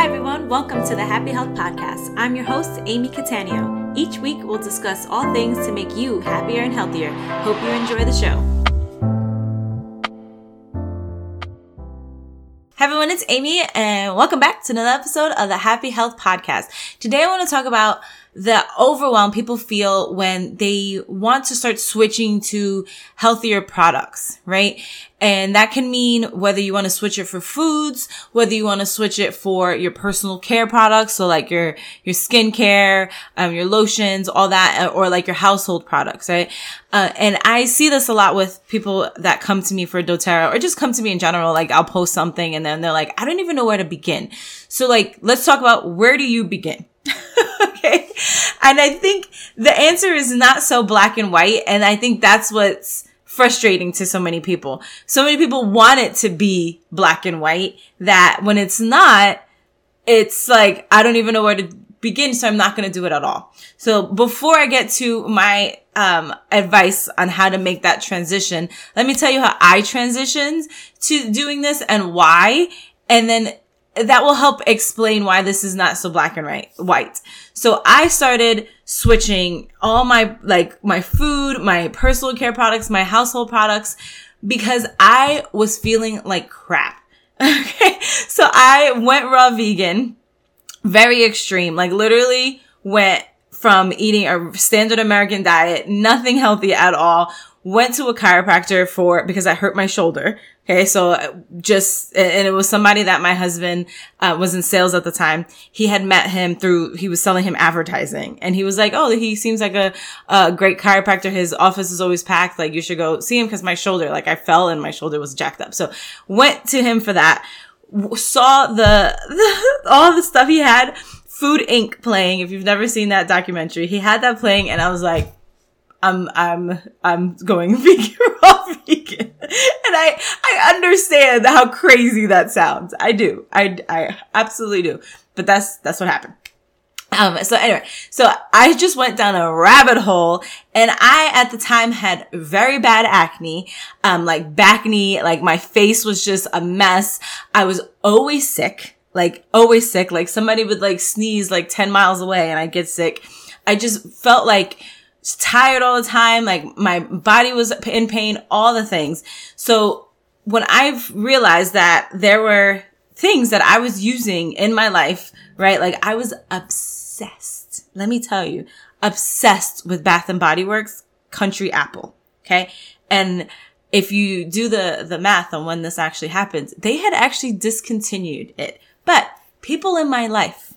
Hi, everyone. Welcome to the Happy Health Podcast. I'm your host, Amy Cattaneo. Each week, we'll discuss all things to make you happier and healthier. Hope you enjoy the show. Hi, everyone. It's Amy, and welcome back to another episode of the Happy Health Podcast. Today, I want to talk about the overwhelm people feel when they want to start switching to healthier products, right? And that can mean whether you want to switch it for foods, whether you want to switch it for your personal care products. So like your, your skincare, um, your lotions, all that, uh, or like your household products, right? Uh, and I see this a lot with people that come to me for doTERRA or just come to me in general. Like I'll post something and then they're like, I don't even know where to begin. So like, let's talk about where do you begin? okay. And I think the answer is not so black and white. And I think that's what's frustrating to so many people. So many people want it to be black and white that when it's not, it's like, I don't even know where to begin. So I'm not going to do it at all. So before I get to my, um, advice on how to make that transition, let me tell you how I transitioned to doing this and why. And then that will help explain why this is not so black and white. White. So I started switching all my, like my food, my personal care products, my household products because I was feeling like crap. Okay. So I went raw vegan, very extreme, like literally went from eating a standard American diet, nothing healthy at all, went to a chiropractor for, because I hurt my shoulder. Okay. So uh, just, and it was somebody that my husband uh, was in sales at the time. He had met him through, he was selling him advertising and he was like, Oh, he seems like a, a great chiropractor. His office is always packed. Like you should go see him because my shoulder, like I fell and my shoulder was jacked up. So went to him for that. Saw the, the all the stuff he had, Food Inc. playing. If you've never seen that documentary, he had that playing and I was like, I'm I'm I'm going vegan raw vegan. And I I understand how crazy that sounds. I do. I I absolutely do. But that's that's what happened. Um, so anyway, so I just went down a rabbit hole and I at the time had very bad acne, um, like bacne, like my face was just a mess. I was always sick, like always sick. Like somebody would like sneeze like 10 miles away and I'd get sick. I just felt like tired all the time. Like my body was in pain, all the things. So when I've realized that there were things that I was using in my life, right? Like I was obsessed. Let me tell you, obsessed with Bath and Body Works Country Apple. Okay. And if you do the, the math on when this actually happened, they had actually discontinued it. But people in my life,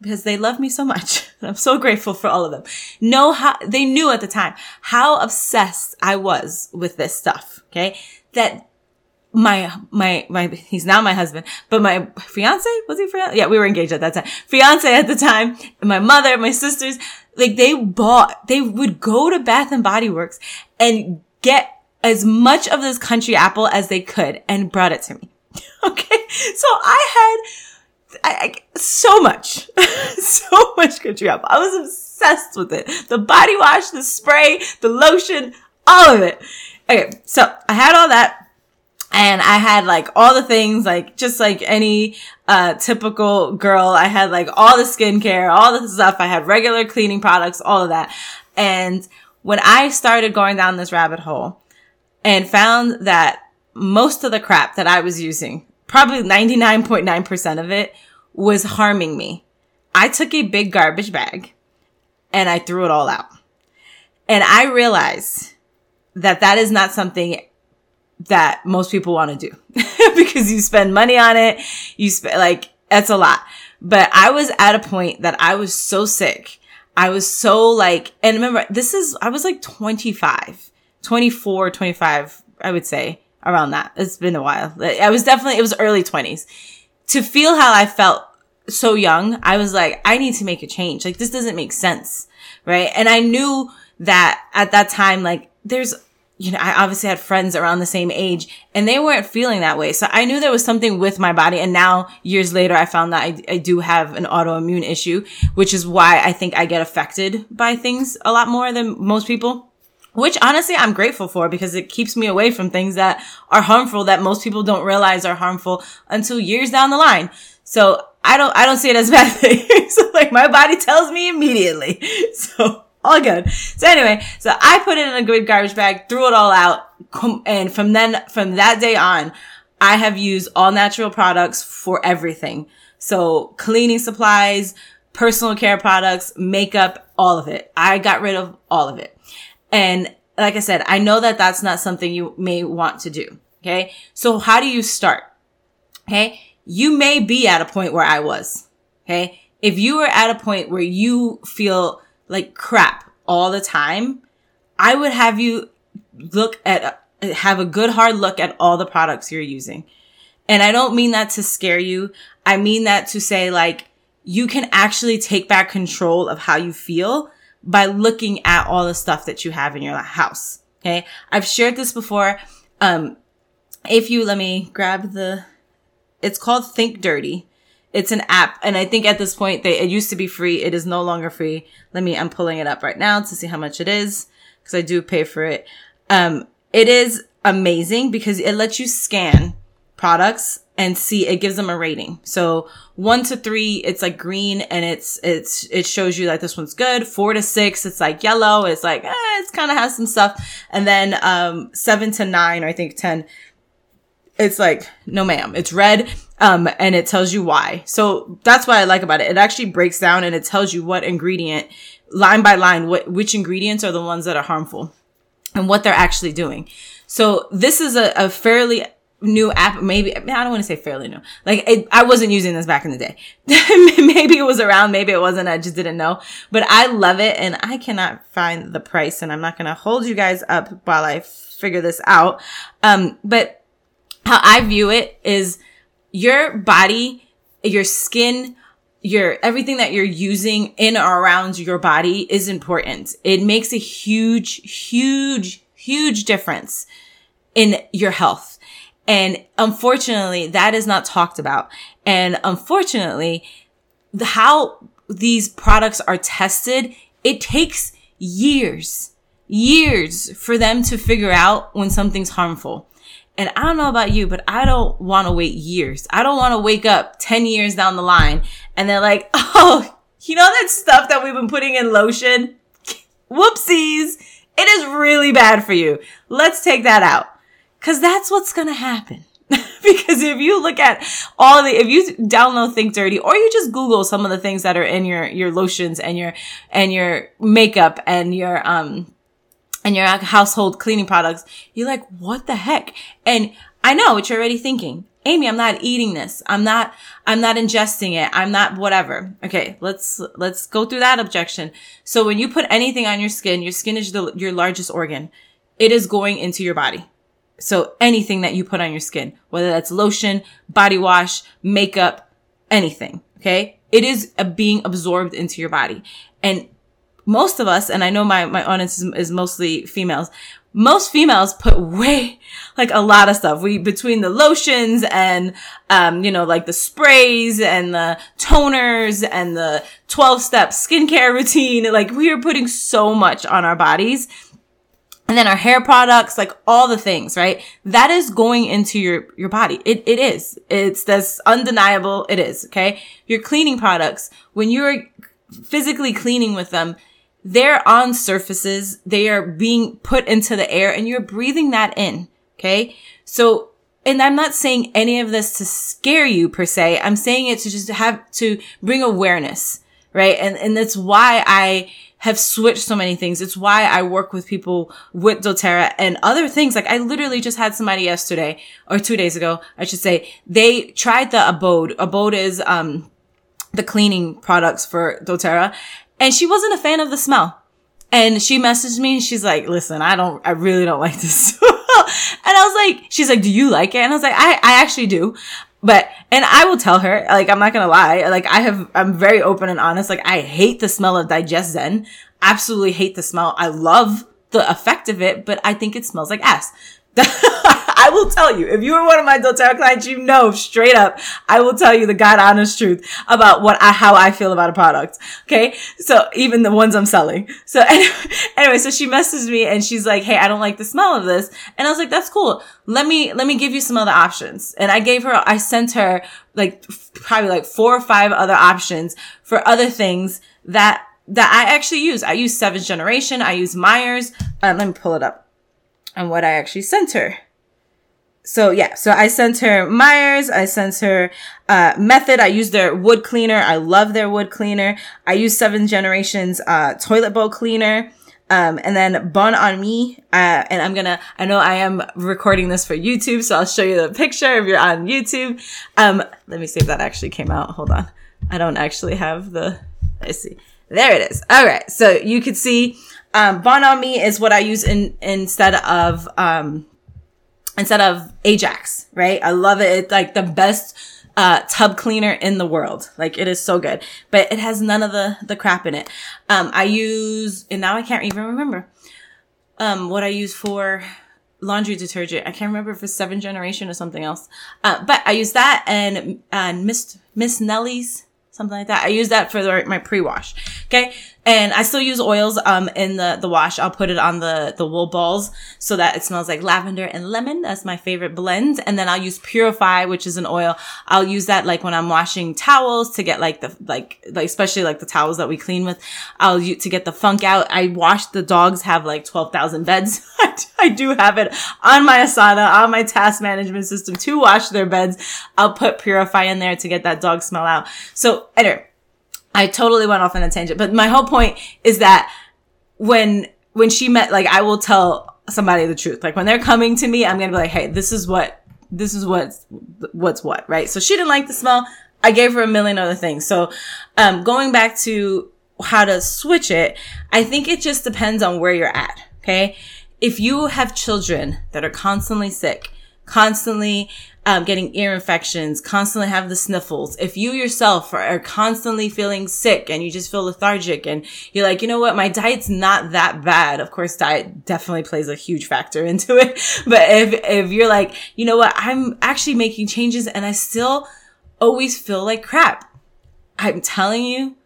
because they love me so much. I'm so grateful for all of them. Know how, they knew at the time how obsessed I was with this stuff. Okay. That my, my, my, he's now my husband, but my fiance, was he fiance? Yeah, we were engaged at that time. Fiance at the time, my mother, my sisters, like they bought, they would go to Bath and Body Works and get as much of this country apple as they could and brought it to me. okay. So I had, I, I, so much, so much country apple. I was obsessed with it. The body wash, the spray, the lotion, all of it. Okay. So I had all that and I had like all the things, like just like any, uh, typical girl. I had like all the skincare, all the stuff. I had regular cleaning products, all of that. And when I started going down this rabbit hole and found that most of the crap that I was using probably 99.9% of it was harming me. I took a big garbage bag and I threw it all out. And I realized that that is not something that most people want to do because you spend money on it. You spend like, that's a lot. But I was at a point that I was so sick. I was so like, and remember, this is, I was like 25, 24, 25, I would say around that. It's been a while. I was definitely, it was early twenties. To feel how I felt so young, I was like, I need to make a change. Like this doesn't make sense. Right. And I knew that at that time, like there's, you know, I obviously had friends around the same age and they weren't feeling that way. So I knew there was something with my body. And now years later, I found that I, I do have an autoimmune issue, which is why I think I get affected by things a lot more than most people which honestly I'm grateful for because it keeps me away from things that are harmful that most people don't realize are harmful until years down the line. So I don't, I don't see it as bad thing. so like my body tells me immediately. So all good. So anyway, so I put it in a good garbage bag, threw it all out. And from then, from that day on, I have used all natural products for everything. So cleaning supplies, personal care products, makeup, all of it. I got rid of all of it. And like I said, I know that that's not something you may want to do. Okay. So how do you start? Okay. You may be at a point where I was. Okay. If you are at a point where you feel like crap all the time, I would have you look at, have a good hard look at all the products you're using. And I don't mean that to scare you. I mean that to say like, you can actually take back control of how you feel by looking at all the stuff that you have in your house. Okay. I've shared this before. Um, if you let me grab the, it's called Think Dirty. It's an app. And I think at this point, they, it used to be free. It is no longer free. Let me, I'm pulling it up right now to see how much it is because I do pay for it. Um, it is amazing because it lets you scan products and see it gives them a rating. So one to three, it's like green and it's, it's, it shows you that this one's good. Four to six, it's like yellow. It's like, eh, it's kind of has some stuff. And then, um, seven to nine, or I think 10, it's like, no ma'am, it's red. Um, and it tells you why. So that's what I like about it. It actually breaks down and it tells you what ingredient line by line, what, which ingredients are the ones that are harmful and what they're actually doing. So this is a, a fairly new app. Maybe I don't want to say fairly new. Like it, I wasn't using this back in the day. maybe it was around. Maybe it wasn't. I just didn't know. But I love it, and I cannot find the price, and I'm not gonna hold you guys up while I figure this out. Um, but how I view it is your body, your skin. Your everything that you're using in or around your body is important. It makes a huge, huge, huge difference in your health and unfortunately, that is not talked about. And unfortunately, the, how these products are tested, it takes years, years for them to figure out when something's harmful. And I don't know about you, but I don't want to wait years. I don't want to wake up 10 years down the line and they're like, oh, you know that stuff that we've been putting in lotion? Whoopsies. It is really bad for you. Let's take that out. Cause that's what's to happen. because if you look at all the, if you download Think Dirty or you just Google some of the things that are in your, your lotions and your, and your makeup and your, um, and your household cleaning products, you're like, what the heck? And I know what you're already thinking. Amy, I'm not eating this. I'm not, I'm not ingesting it. I'm not whatever. Okay. Let's, let's go through that objection. So when you put anything on your skin, your skin is the, your largest organ. It is going into your body. So anything that you put on your skin, whether that's lotion, body wash, makeup, anything. Okay. It is being absorbed into your body. And most of us, and I know my, my audience is, is mostly females, most females put way, like a lot of stuff. We, between the lotions and, um, you know, like the sprays and the toners and the 12 step skincare routine, like we are putting so much on our bodies and then our hair products, like all the things, right? That is going into your, your body. It, it is. It's, that's undeniable. It is. Okay. Your cleaning products, when you're physically cleaning with them, they're on surfaces. They are being put into the air and you're breathing that in. Okay. So, and I'm not saying any of this to scare you per se. I'm saying it to just have to bring awareness, right? And, and that's why I, have switched so many things. It's why I work with people with doTERRA and other things. Like I literally just had somebody yesterday or two days ago, I should say, they tried the Abode. Abode is, um, the cleaning products for doTERRA and she wasn't a fan of the smell. And she messaged me and she's like, listen, I don't, I really don't like this. and I was like, she's like, do you like it? And I was like, I, I actually do. But, and I will tell her, like, I'm not gonna lie, like, I have, I'm very open and honest. Like, I hate the smell of DigestZen. Absolutely hate the smell. I love the effect of it, but I think it smells like ass. I will tell you, if you are one of my doTERRA clients, you know straight up, I will tell you the God honest truth about what I, how I feel about a product. Okay. So even the ones I'm selling. So anyway, anyway, so she messaged me and she's like, Hey, I don't like the smell of this. And I was like, that's cool. Let me, let me give you some other options. And I gave her, I sent her like probably like four or five other options for other things that that I actually use. I use seventh generation. I use Meyers. Um, let me pull it up and what I actually sent her so yeah, so I sent her Meyers, I sent her uh, Method. I use their wood cleaner. I love their wood cleaner. I use Seven Generations uh, toilet bowl cleaner. Um, and then Bon Ami. Uh, and I'm gonna, I know I am recording this for YouTube, so I'll show you the picture if you're on YouTube. Um, let me see if that actually came out. Hold on. I don't actually have the, I see. There it is. All right. So you could see, um, Bon Ami is what I use in, instead of, um, instead of Ajax, right? I love it. It's like the best uh, tub cleaner in the world. Like it is so good, but it has none of the, the crap in it. Um, I use, and now I can't even remember, um, what I use for laundry detergent. I can't remember if it's seven generation or something else. Uh, but I use that and, and Miss, Miss Nellie's, something like that. I use that for the, my pre-wash. Okay. And I still use oils, um, in the, the wash. I'll put it on the, the wool balls so that it smells like lavender and lemon. That's my favorite blend. And then I'll use Purify, which is an oil. I'll use that like when I'm washing towels to get like the, like, like, especially like the towels that we clean with. I'll use to get the funk out. I wash the dogs have like 12,000 beds. I do have it on my Asana, on my task management system to wash their beds. I'll put Purify in there to get that dog smell out. So anyway, I totally went off on a tangent, but my whole point is that when, when she met, like, I will tell somebody the truth. Like, when they're coming to me, I'm going to be like, Hey, this is what, this is what's, what's what, right? So she didn't like the smell. I gave her a million other things. So, um, going back to how to switch it, I think it just depends on where you're at. Okay. If you have children that are constantly sick, constantly um, getting ear infections, constantly have the sniffles, if you yourself are, are, constantly feeling sick and you just feel lethargic and you're like, you know what, my diet's not that bad. Of course, diet definitely plays a huge factor into it. But if, if you're like, you know what, I'm actually making changes and I still always feel like crap. I'm telling you,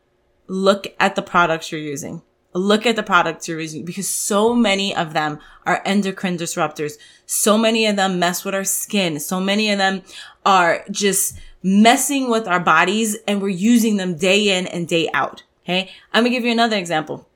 look at the products you're using look at the products you're using because so many of them are endocrine disruptors. So many of them mess with our skin. So many of them are just messing with our bodies and we're using them day in and day out. Okay. I'm going to give you another example.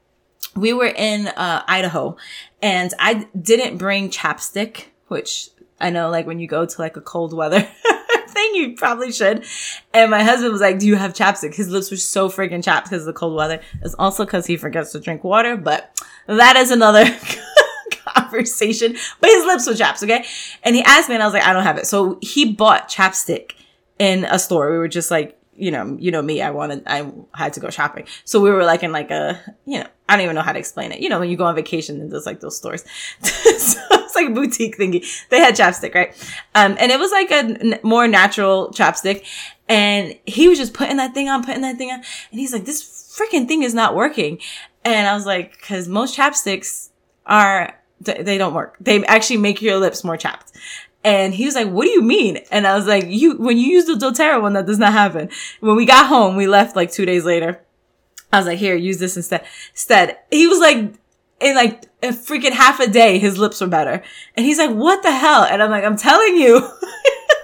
We were in uh, Idaho and I didn't bring chapstick, which I know like when you go to like a cold weather thing. You probably should. And my husband was like, do you have chapstick? His lips were so freaking chapped because of the cold weather. It's also because he forgets to drink water, but that is another conversation. But his lips were chapped, okay? And he asked me and I was like, I don't have it. So he bought chapstick in a store. We were just like, you know, you know me, I wanted, I had to go shopping. So we were like in like a, you know, I don't even know how to explain it. You know, when you go on vacation and there's like those stores. so like a boutique thingy. They had chapstick, right? Um, and it was like a n- more natural chapstick. And he was just putting that thing on, putting that thing on. And he's like, this freaking thing is not working. And I was like, cause most chapsticks are, they don't work. They actually make your lips more chapped. And he was like, what do you mean? And I was like, you, when you use the doTERRA one, that does not happen. When we got home, we left like two days later. I was like, here, use this instead. Instead, he was like, in like a freaking half a day, his lips were better. And he's like, what the hell? And I'm like, I'm telling you.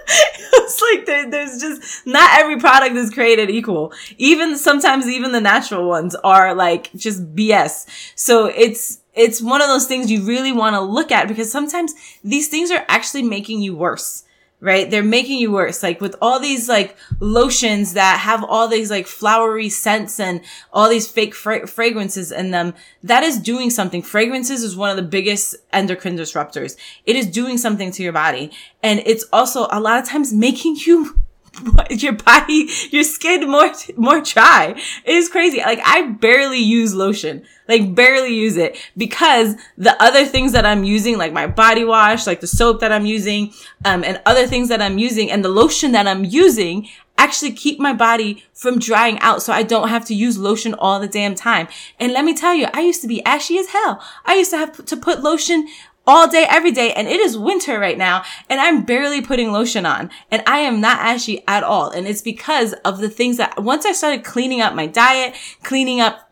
it's like there, there's just not every product is created equal. Even sometimes even the natural ones are like just BS. So it's it's one of those things you really want to look at because sometimes these things are actually making you worse right? They're making you worse. Like with all these like lotions that have all these like flowery scents and all these fake fra- fragrances in them, that is doing something. Fragrances is one of the biggest endocrine disruptors. It is doing something to your body. And it's also a lot of times making you your body, your skin more, more dry. It is crazy. Like I barely use lotion, like barely use it because the other things that I'm using, like my body wash, like the soap that I'm using, um, and other things that I'm using and the lotion that I'm using actually keep my body from drying out so I don't have to use lotion all the damn time. And let me tell you, I used to be ashy as hell. I used to have to put lotion all day, every day. And it is winter right now and I'm barely putting lotion on and I am not ashy at all. And it's because of the things that once I started cleaning up my diet, cleaning up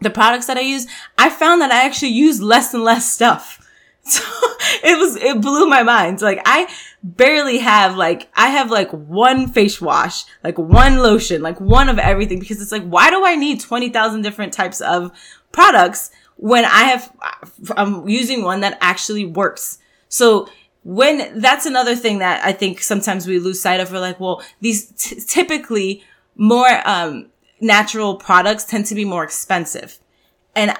the products that I use, I found that I actually use less and less stuff. So it was, it blew my mind. Like I barely have like, I have like one face wash, like one lotion, like one of everything because it's like, why do I need 20,000 different types of products when I have, I'm using one that actually works. So when that's another thing that I think sometimes we lose sight of. We're like, well, these t- typically more, um, natural products tend to be more expensive. And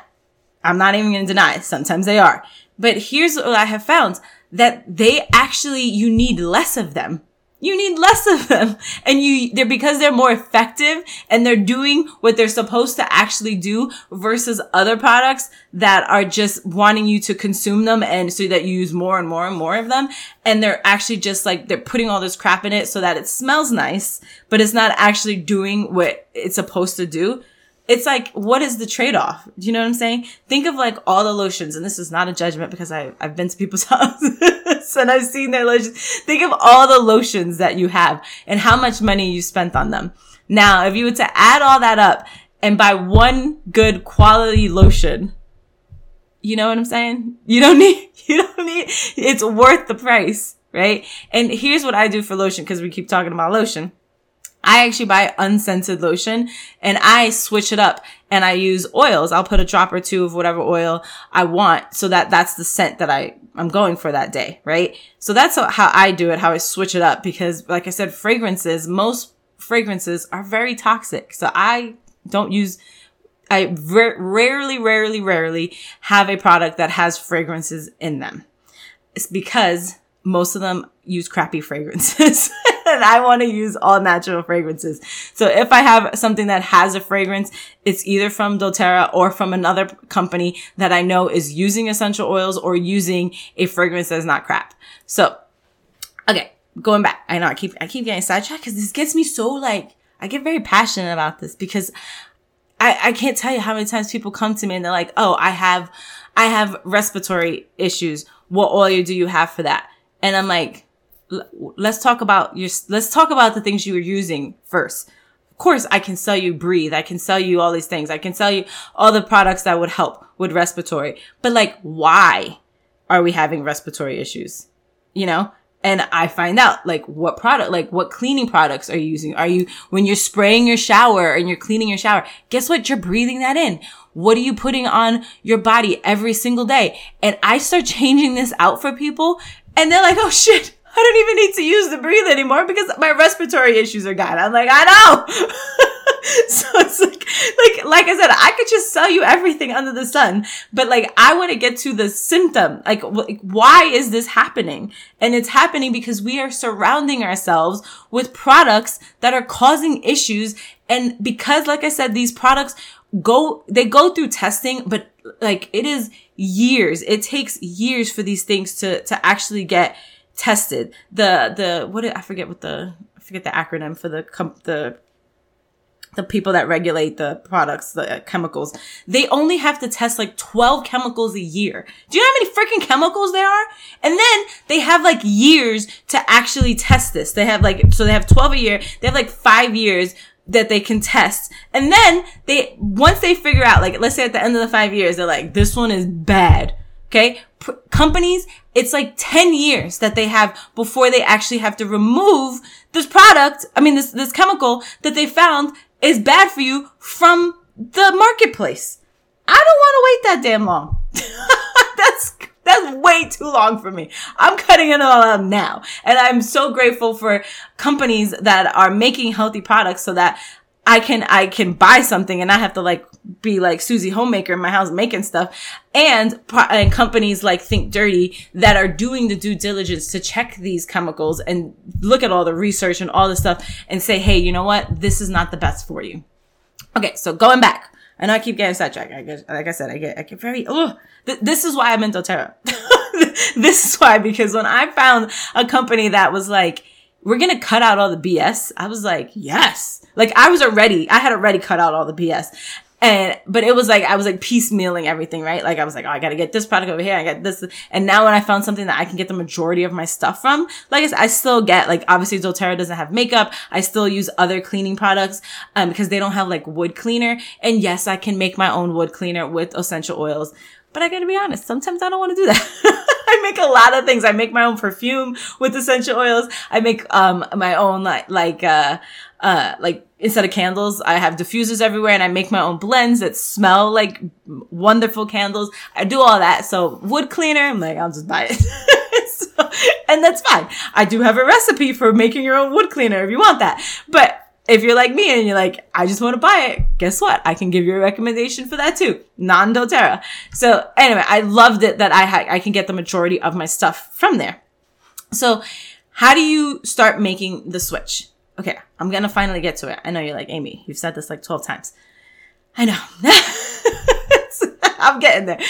I'm not even going to deny sometimes they are. But here's what I have found that they actually, you need less of them. You need less of them. And you, they're because they're more effective and they're doing what they're supposed to actually do versus other products that are just wanting you to consume them and so that you use more and more and more of them. And they're actually just like, they're putting all this crap in it so that it smells nice, but it's not actually doing what it's supposed to do it's like, what is the trade off? Do you know what I'm saying? Think of like all the lotions, and this is not a judgment because I, I've been to people's houses and I've seen their lotions. Think of all the lotions that you have and how much money you spent on them. Now, if you were to add all that up and buy one good quality lotion, you know what I'm saying? You don't need, you don't need, it's worth the price, right? And here's what I do for lotion because we keep talking about lotion. I actually buy unscented lotion and I switch it up and I use oils. I'll put a drop or two of whatever oil I want so that that's the scent that I, I'm going for that day, right? So that's how I do it, how I switch it up because like I said, fragrances, most fragrances are very toxic. So I don't use, I rarely, rarely, rarely have a product that has fragrances in them. It's because most of them use crappy fragrances I want to use all natural fragrances. So if I have something that has a fragrance, it's either from doTERRA or from another company that I know is using essential oils or using a fragrance that's not crap. So, okay, going back. I know I keep, I keep getting sidetracked because this gets me so like, I get very passionate about this because I, I can't tell you how many times people come to me and they're like, Oh, I have, I have respiratory issues. What oil do you have for that? And I'm like, let's talk about your, let's talk about the things you were using first. Of course, I can sell you breathe. I can sell you all these things. I can sell you all the products that would help with respiratory. But like, why are we having respiratory issues? You know? And I find out like what product, like what cleaning products are you using? Are you, when you're spraying your shower and you're cleaning your shower, guess what? You're breathing that in. What are you putting on your body every single day? And I start changing this out for people and they're like, oh shit, I don't even need to use the breathe anymore because my respiratory issues are gone. I'm like, I know. so it's like, like, like I said, I could just sell you everything under the sun, but like, I want to get to the symptom. Like, like, why is this happening? And it's happening because we are surrounding ourselves with products that are causing issues. And because, like I said, these products go, they go through testing, but like it is years. It takes years for these things to, to actually get tested. The, the, what, did, I forget what the, I forget the acronym for the, the, the people that regulate the products, the chemicals, they only have to test like 12 chemicals a year. Do you know how many freaking chemicals there are? And then they have like years to actually test this. They have like, so they have 12 a year. They have like five years that they can test. And then they, once they figure out, like, let's say at the end of the five years, they're like, this one is bad. Okay. P- companies, it's like 10 years that they have before they actually have to remove this product. I mean, this, this chemical that they found is bad for you from the marketplace. I don't want to wait that damn long. That's that's way too long for me. I'm cutting it all out now. And I'm so grateful for companies that are making healthy products so that I can, I can buy something and I have to like be like Susie Homemaker in my house making stuff and, and companies like Think Dirty that are doing the due diligence to check these chemicals and look at all the research and all the stuff and say, Hey, you know what? This is not the best for you. Okay. So going back. I know I keep getting sidetracked. I get, like I said, I get, I get very, oh, th- this is why I'm in doTERRA. this is why, because when I found a company that was like, we're to cut out all the BS, I was like, yes. Like I was already, I had already cut out all the BS. And, but it was like, I was like piecemealing everything, right? Like I was like, oh, I gotta get this product over here. I got this. And now when I found something that I can get the majority of my stuff from, like I said, I still get like, obviously doTERRA doesn't have makeup. I still use other cleaning products, um, because they don't have like wood cleaner. And yes, I can make my own wood cleaner with essential oils. But I gotta be honest, sometimes I don't want to do that. I make a lot of things. I make my own perfume with essential oils. I make um my own like like uh uh like instead of candles, I have diffusers everywhere and I make my own blends that smell like wonderful candles. I do all that. So wood cleaner, I'm like, I'll just buy it. so, and that's fine. I do have a recipe for making your own wood cleaner if you want that. But if you're like me and you're like, I just want to buy it, guess what? I can give you a recommendation for that too. Non doTERRA. So anyway, I loved it that I ha- I can get the majority of my stuff from there. So how do you start making the switch? Okay. I'm to finally get to it. I know you're like, Amy, you've said this like 12 times. I know. I'm getting there.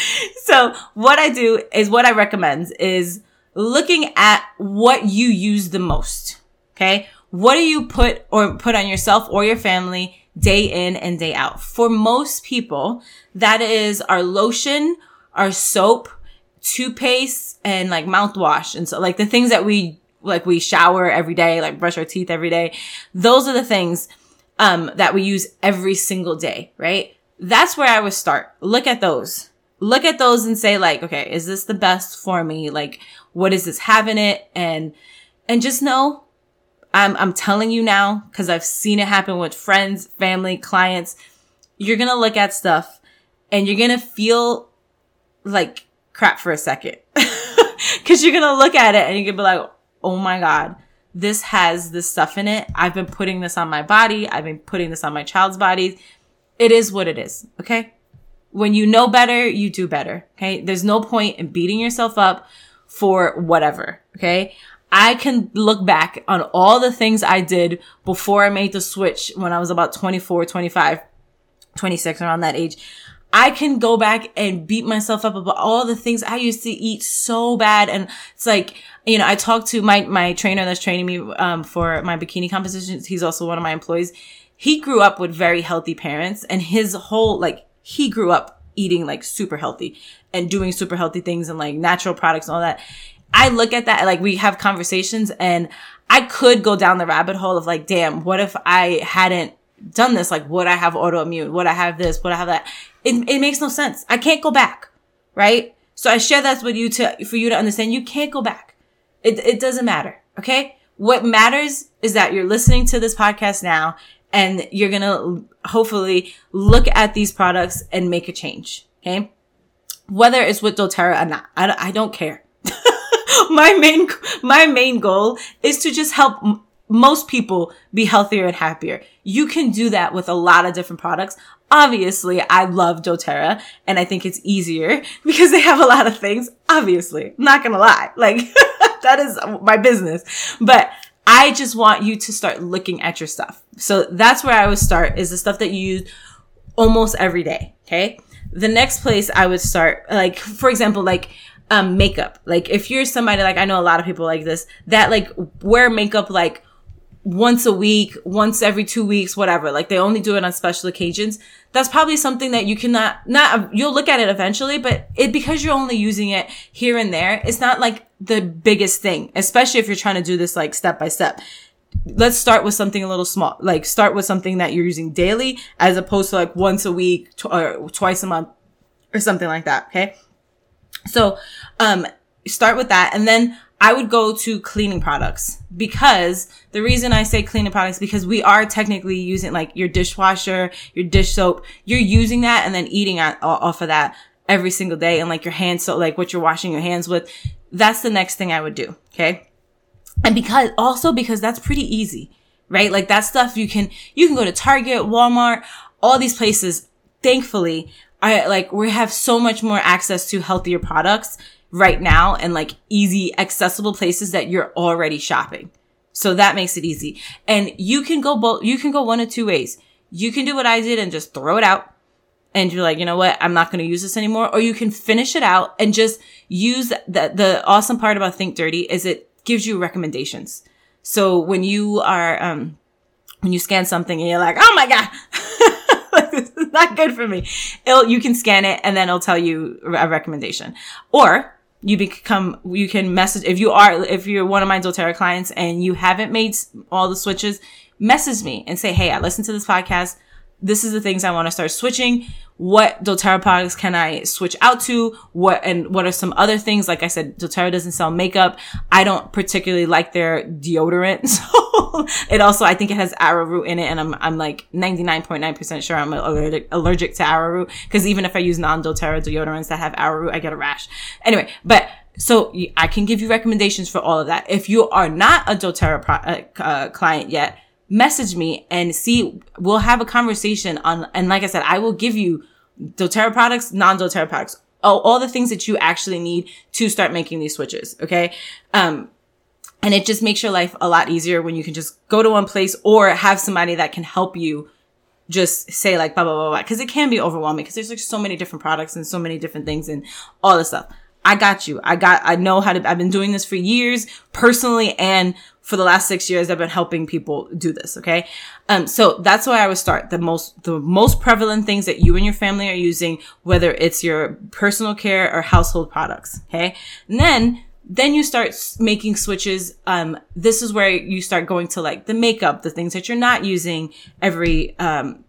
So what I do is what I recommend is looking at what you use the most. Okay. What do you put or put on yourself or your family day in and day out? For most people, that is our lotion, our soap, toothpaste, and like mouthwash. And so like the things that we, like we shower every day, like brush our teeth every day. Those are the things, um, that we use every single day, right? That's where I would start. Look at those. Look at those and say like, okay, is this the best for me? Like, what does this have in it? And, and just know I'm, I'm telling you now, cause I've seen it happen with friends, family, clients. You're going to look at stuff and you're going to feel like crap for a second. cause you're going to look at it and you're going to be like, Oh my God, this has this stuff in it. I've been putting this on my body. I've been putting this on my child's body. It is what it is. Okay. When you know better, you do better. Okay. There's no point in beating yourself up for whatever. Okay. I can look back on all the things I did before I made the switch when I was about 24, 25, 26, around that age. I can go back and beat myself up about all the things I used to eat so bad. And it's like, you know, I talked to my, my trainer that's training me, um, for my bikini competitions. He's also one of my employees. He grew up with very healthy parents and his whole, like, he grew up eating like super healthy and doing super healthy things and like natural products and all that. I look at that, like we have conversations and I could go down the rabbit hole of like, damn, what if I hadn't done this? Like, would I have autoimmune? Would I have this? Would I have that? It, it makes no sense. I can't go back. Right. So I share that with you to, for you to understand you can't go back. It, it doesn't matter. Okay. What matters is that you're listening to this podcast now and you're going to hopefully look at these products and make a change. Okay. Whether it's with doTERRA or not, I, I don't care. My main, my main goal is to just help m- most people be healthier and happier. You can do that with a lot of different products. Obviously, I love doTERRA and I think it's easier because they have a lot of things. Obviously, I'm not gonna lie. Like, that is my business. But I just want you to start looking at your stuff. So that's where I would start is the stuff that you use almost every day. Okay. The next place I would start, like, for example, like, um, makeup. Like if you're somebody like I know a lot of people like this that like wear makeup like once a week, once every two weeks, whatever. Like they only do it on special occasions. That's probably something that you cannot, not, you'll look at it eventually, but it, because you're only using it here and there, it's not like the biggest thing, especially if you're trying to do this like step by step. Let's start with something a little small, like start with something that you're using daily as opposed to like once a week tw- or twice a month or something like that. Okay. So, um, start with that. And then I would go to cleaning products because the reason I say cleaning products because we are technically using like your dishwasher, your dish soap. You're using that and then eating off of that every single day and like your hands so like what you're washing your hands with. That's the next thing I would do. Okay. And because also because that's pretty easy, right? Like that stuff you can, you can go to Target, Walmart, all these places. Thankfully, I like we have so much more access to healthier products right now and like easy accessible places that you're already shopping. So that makes it easy. And you can go both, you can go one of two ways. You can do what I did and just throw it out and you're like, you know what? I'm not going to use this anymore. Or you can finish it out and just use the, the awesome part about Think Dirty is it gives you recommendations. So when you are, um, when you scan something and you're like, oh my God, not good for me. It'll, you can scan it and then it'll tell you a recommendation. Or you become, you can message, if you are, if you're one of my doTERRA clients and you haven't made all the switches, message me and say, Hey, I listened to this podcast this is the things I want to start switching. What doTERRA products can I switch out to? What, and what are some other things? Like I said, doTERRA doesn't sell makeup. I don't particularly like their deodorant. So it also, I think it has arrowroot in it. And I'm, I'm like 99.9% sure I'm allergic, allergic to arrowroot. Cause even if I use non-doTERRA deodorants that have arrowroot, I get a rash. Anyway, but so I can give you recommendations for all of that. If you are not a doTERRA pro- uh, uh client yet, message me and see, we'll have a conversation on, and like I said, I will give you doTERRA products, non-doTERRA products, all, all the things that you actually need to start making these switches. Okay. Um, and it just makes your life a lot easier when you can just go to one place or have somebody that can help you just say like blah blah blah blah because it can be overwhelming because there's like so many different products and so many different things and all this stuff. I got you. I got, I know how to, I've been doing this for years personally and for the last six years, I've been helping people do this. Okay. Um, so that's why I would start the most, the most prevalent things that you and your family are using, whether it's your personal care or household products. Okay. And then, then you start making switches. Um, this is where you start going to like the makeup, the things that you're not using every, um,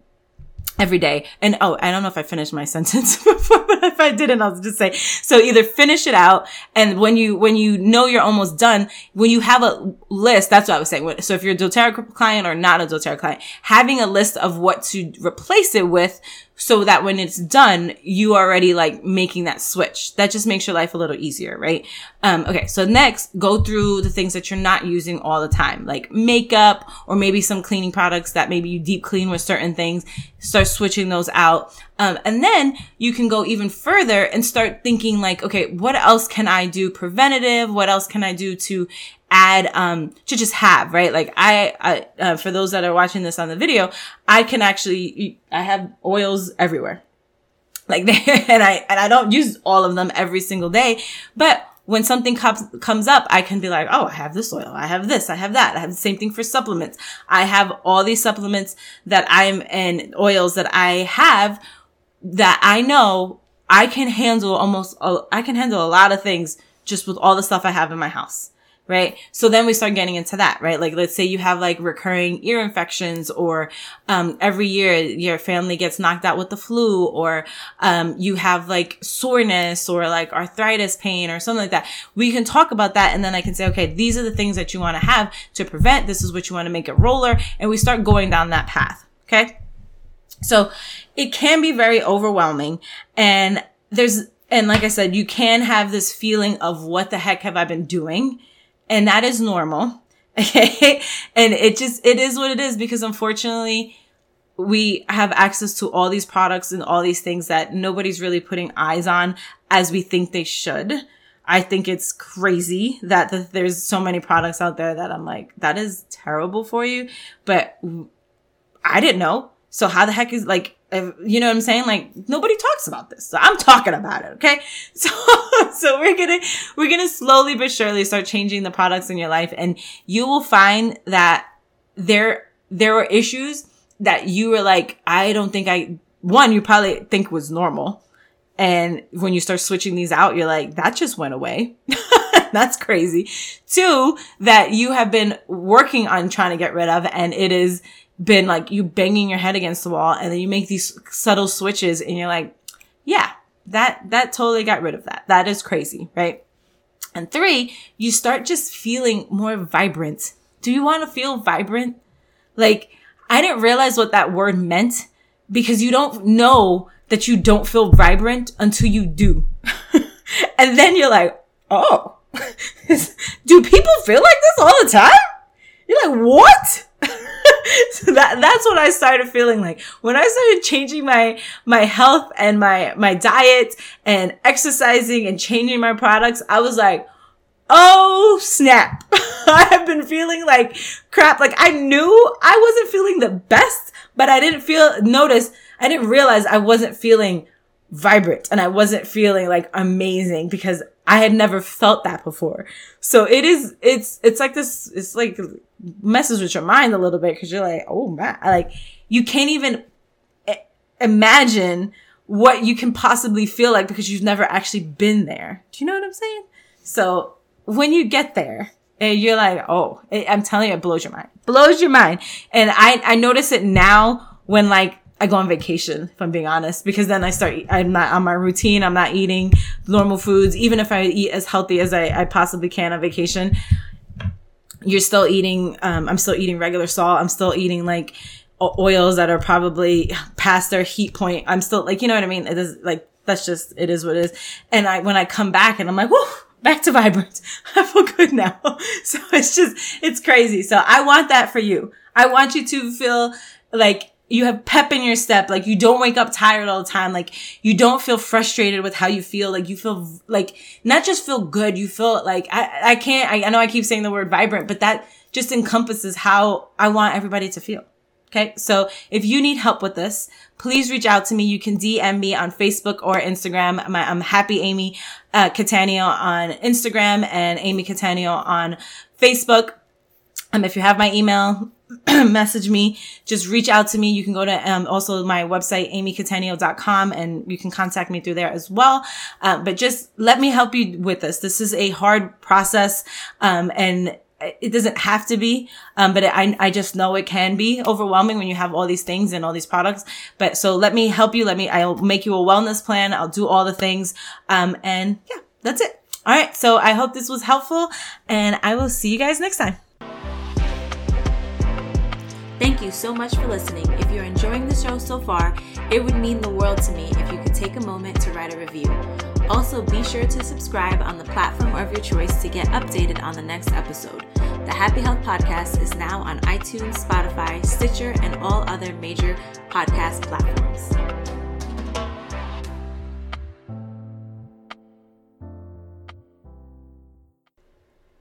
every day. And oh, I don't know if I finished my sentence before, but if I didn't, I'll just say, so either finish it out. And when you, when you know you're almost done, when you have a list, that's what I was saying. So if you're a doTERRA client or not a doTERRA client, having a list of what to replace it with so that when it's done, you already like making that switch. That just makes your life a little easier, right? Um, okay. So next, go through the things that you're not using all the time, like makeup or maybe some cleaning products that maybe you deep clean with certain things. Start switching those out. Um, and then you can go even further and start thinking like, okay, what else can I do preventative? What else can I do to add um to just have right like i, I uh, for those that are watching this on the video i can actually i have oils everywhere like and i and i don't use all of them every single day but when something comes comes up, I can be like, oh, I have this oil, I have this, I have that. I have the same thing for supplements. I have all these supplements that I'm and oils that I have that I know I can handle almost. I can handle a lot of things just with all the stuff I have in my house right? So then we start getting into that, right? Like, let's say you have like recurring ear infections or, um, every year your family gets knocked out with the flu or, um, you have like soreness or like arthritis pain or something like that. We can talk about that. And then I can say, okay, these are the things that you want to have to prevent. This is what you want to make it roller. And we start going down that path. Okay. So it can be very overwhelming and there's, and like I said, you can have this feeling of what the heck have I been doing? And that is normal. Okay. and it just, it is what it is because unfortunately we have access to all these products and all these things that nobody's really putting eyes on as we think they should. I think it's crazy that the, there's so many products out there that I'm like, that is terrible for you. But I didn't know. So how the heck is like, you know what I'm saying? Like nobody talks about this. So I'm talking about it. Okay. So, so we're going to, we're going to slowly but surely start changing the products in your life and you will find that there, there were issues that you were like, I don't think I, one, you probably think was normal. And when you start switching these out, you're like, that just went away. That's crazy. Two, that you have been working on trying to get rid of and it is, been like you banging your head against the wall and then you make these subtle switches and you're like, yeah, that, that totally got rid of that. That is crazy, right? And three, you start just feeling more vibrant. Do you want to feel vibrant? Like, I didn't realize what that word meant because you don't know that you don't feel vibrant until you do. and then you're like, oh, do people feel like this all the time? You're like, what? so that that's what I started feeling like when I started changing my my health and my my diet and exercising and changing my products. I was like, oh snap! I have been feeling like crap. Like I knew I wasn't feeling the best, but I didn't feel notice. I didn't realize I wasn't feeling vibrant and I wasn't feeling like amazing because I had never felt that before. So it is, it's, it's like this, it's like messes with your mind a little bit because you're like, oh man, like you can't even, imagine what you can possibly feel like because you've never actually been there. Do you know what I'm saying? So when you get there, and you're like, oh, I'm telling you, it blows your mind. Blows your mind. And I, I notice it now when like I go on vacation, if I'm being honest, because then I start, I'm not on my routine. I'm not eating normal foods. Even if I eat as healthy as I, I possibly can on vacation, you're still eating, um, I'm still eating regular salt. I'm still eating like oils that are probably past their heat point. I'm still like, you know what I mean? It is like, that's just, it is what it is. And I, when I come back and I'm like, whoa, back to vibrant. I feel good now. So it's just, it's crazy. So I want that for you. I want you to feel like you have pep in your step. Like you don't wake up tired all the time. Like you don't feel frustrated with how you feel. Like you feel like not just feel good. You feel like I, I can't, I, I know I keep saying the word vibrant, but that just encompasses how I want everybody to feel. Okay. So if you need help with this, please reach out to me. You can DM me on Facebook or Instagram. My, I'm happy Amy uh, Cattaneo on Instagram and Amy Cattaneo on Facebook. Um, if you have my email, message me, just reach out to me. You can go to um, also my website, amycattaneo.com, and you can contact me through there as well. Uh, but just let me help you with this. This is a hard process, um, and it doesn't have to be, um, but I, I just know it can be overwhelming when you have all these things and all these products. But so let me help you. Let me, I'll make you a wellness plan. I'll do all the things. Um, and yeah, that's it. All right. So I hope this was helpful and I will see you guys next time. Thank you so much for listening. If you're enjoying the show so far, it would mean the world to me if you could take a moment to write a review. Also, be sure to subscribe on the platform of your choice to get updated on the next episode. The Happy Health Podcast is now on iTunes, Spotify, Stitcher, and all other major podcast platforms.